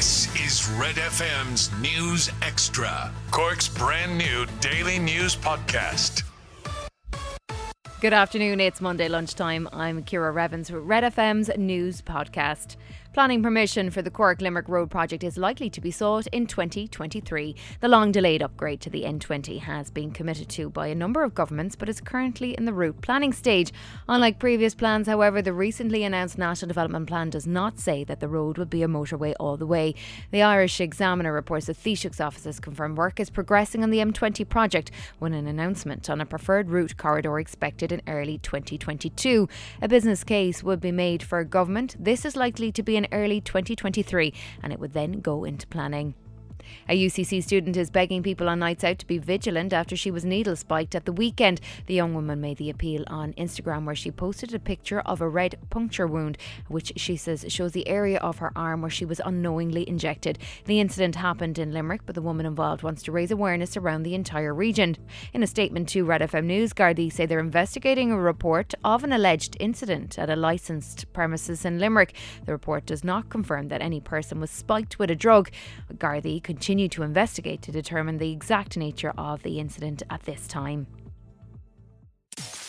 This is Red FM's News Extra, Cork's brand new daily news podcast. Good afternoon. It's Monday lunchtime. I'm Kira Revens with Red FM's news podcast. Planning permission for the Cork Limerick Road project is likely to be sought in 2023. The long delayed upgrade to the N20 has been committed to by a number of governments but is currently in the route planning stage. Unlike previous plans, however, the recently announced National Development Plan does not say that the road will be a motorway all the way. The Irish Examiner reports that Taoiseach's office has confirmed work is progressing on the M20 project with an announcement on a preferred route corridor expected in early 2022. A business case would be made for government. This is likely to be in early 2023 and it would then go into planning. A UCC student is begging people on nights out to be vigilant after she was needle spiked at the weekend. The young woman made the appeal on Instagram where she posted a picture of a red puncture wound, which she says shows the area of her arm where she was unknowingly injected. The incident happened in Limerick, but the woman involved wants to raise awareness around the entire region. In a statement to Red FM News, Gardaí say they're investigating a report of an alleged incident at a licensed premises in Limerick. The report does not confirm that any person was spiked with a drug. Gardaí continue to investigate to determine the exact nature of the incident at this time.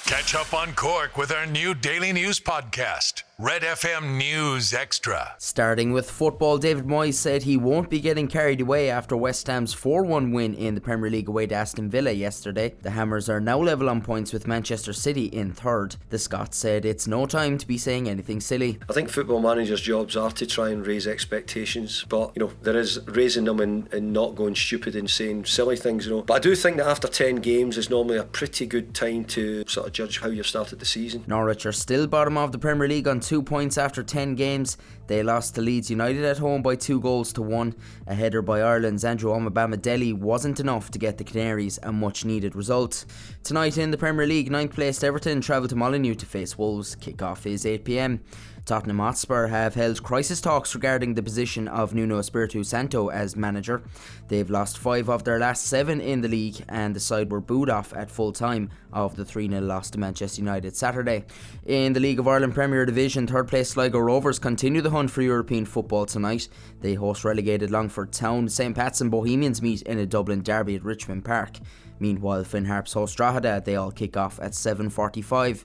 Catch up on Cork with our new daily news podcast. Red FM News Extra. Starting with football, David Moyes said he won't be getting carried away after West Ham's 4 1 win in the Premier League away to Aston Villa yesterday. The Hammers are now level on points with Manchester City in third. The Scots said it's no time to be saying anything silly. I think football managers' jobs are to try and raise expectations, but you know, there is raising them and, and not going stupid and saying silly things, you know. But I do think that after 10 games is normally a pretty good time to sort of judge how you've started the season. Norwich are still bottom of the Premier League on two points after 10 games. They lost to Leeds United at home by two goals to one. A header by Ireland's Andrew Omobamidele wasn't enough to get the Canaries a much needed result. Tonight in the Premier League, ninth placed Everton travel to Molineux to face Wolves. Kick-off is 8pm. Tottenham Hotspur have held crisis talks regarding the position of Nuno Espirito Santo as manager. They've lost five of their last seven in the league, and the side were booed off at full time of the 3 0 loss to Manchester United Saturday. In the League of Ireland Premier Division, third place Sligo Rovers continue the hunt for European football tonight. They host relegated Longford Town. St Pat's and Bohemians meet in a Dublin derby at Richmond Park. Meanwhile, Finn Harps host Drogheda. They all kick off at 7.45.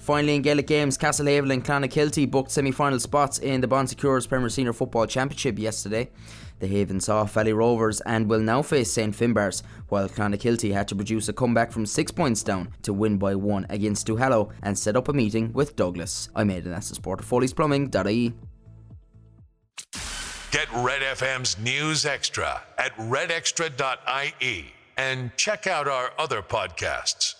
Finally, in Gaelic games, Castlehaven and Clonakilty booked semi final spots in the Bon Secours Premier Senior Football Championship yesterday. The Haven saw Valley Rovers and will now face St Finbarrs, while Clonakilty had to produce a comeback from six points down to win by one against Duhallow and set up a meeting with Douglas. I made an S support of Foley's Plumbing.ie. Get Red FM's News Extra at redextra.ie and check out our other podcasts.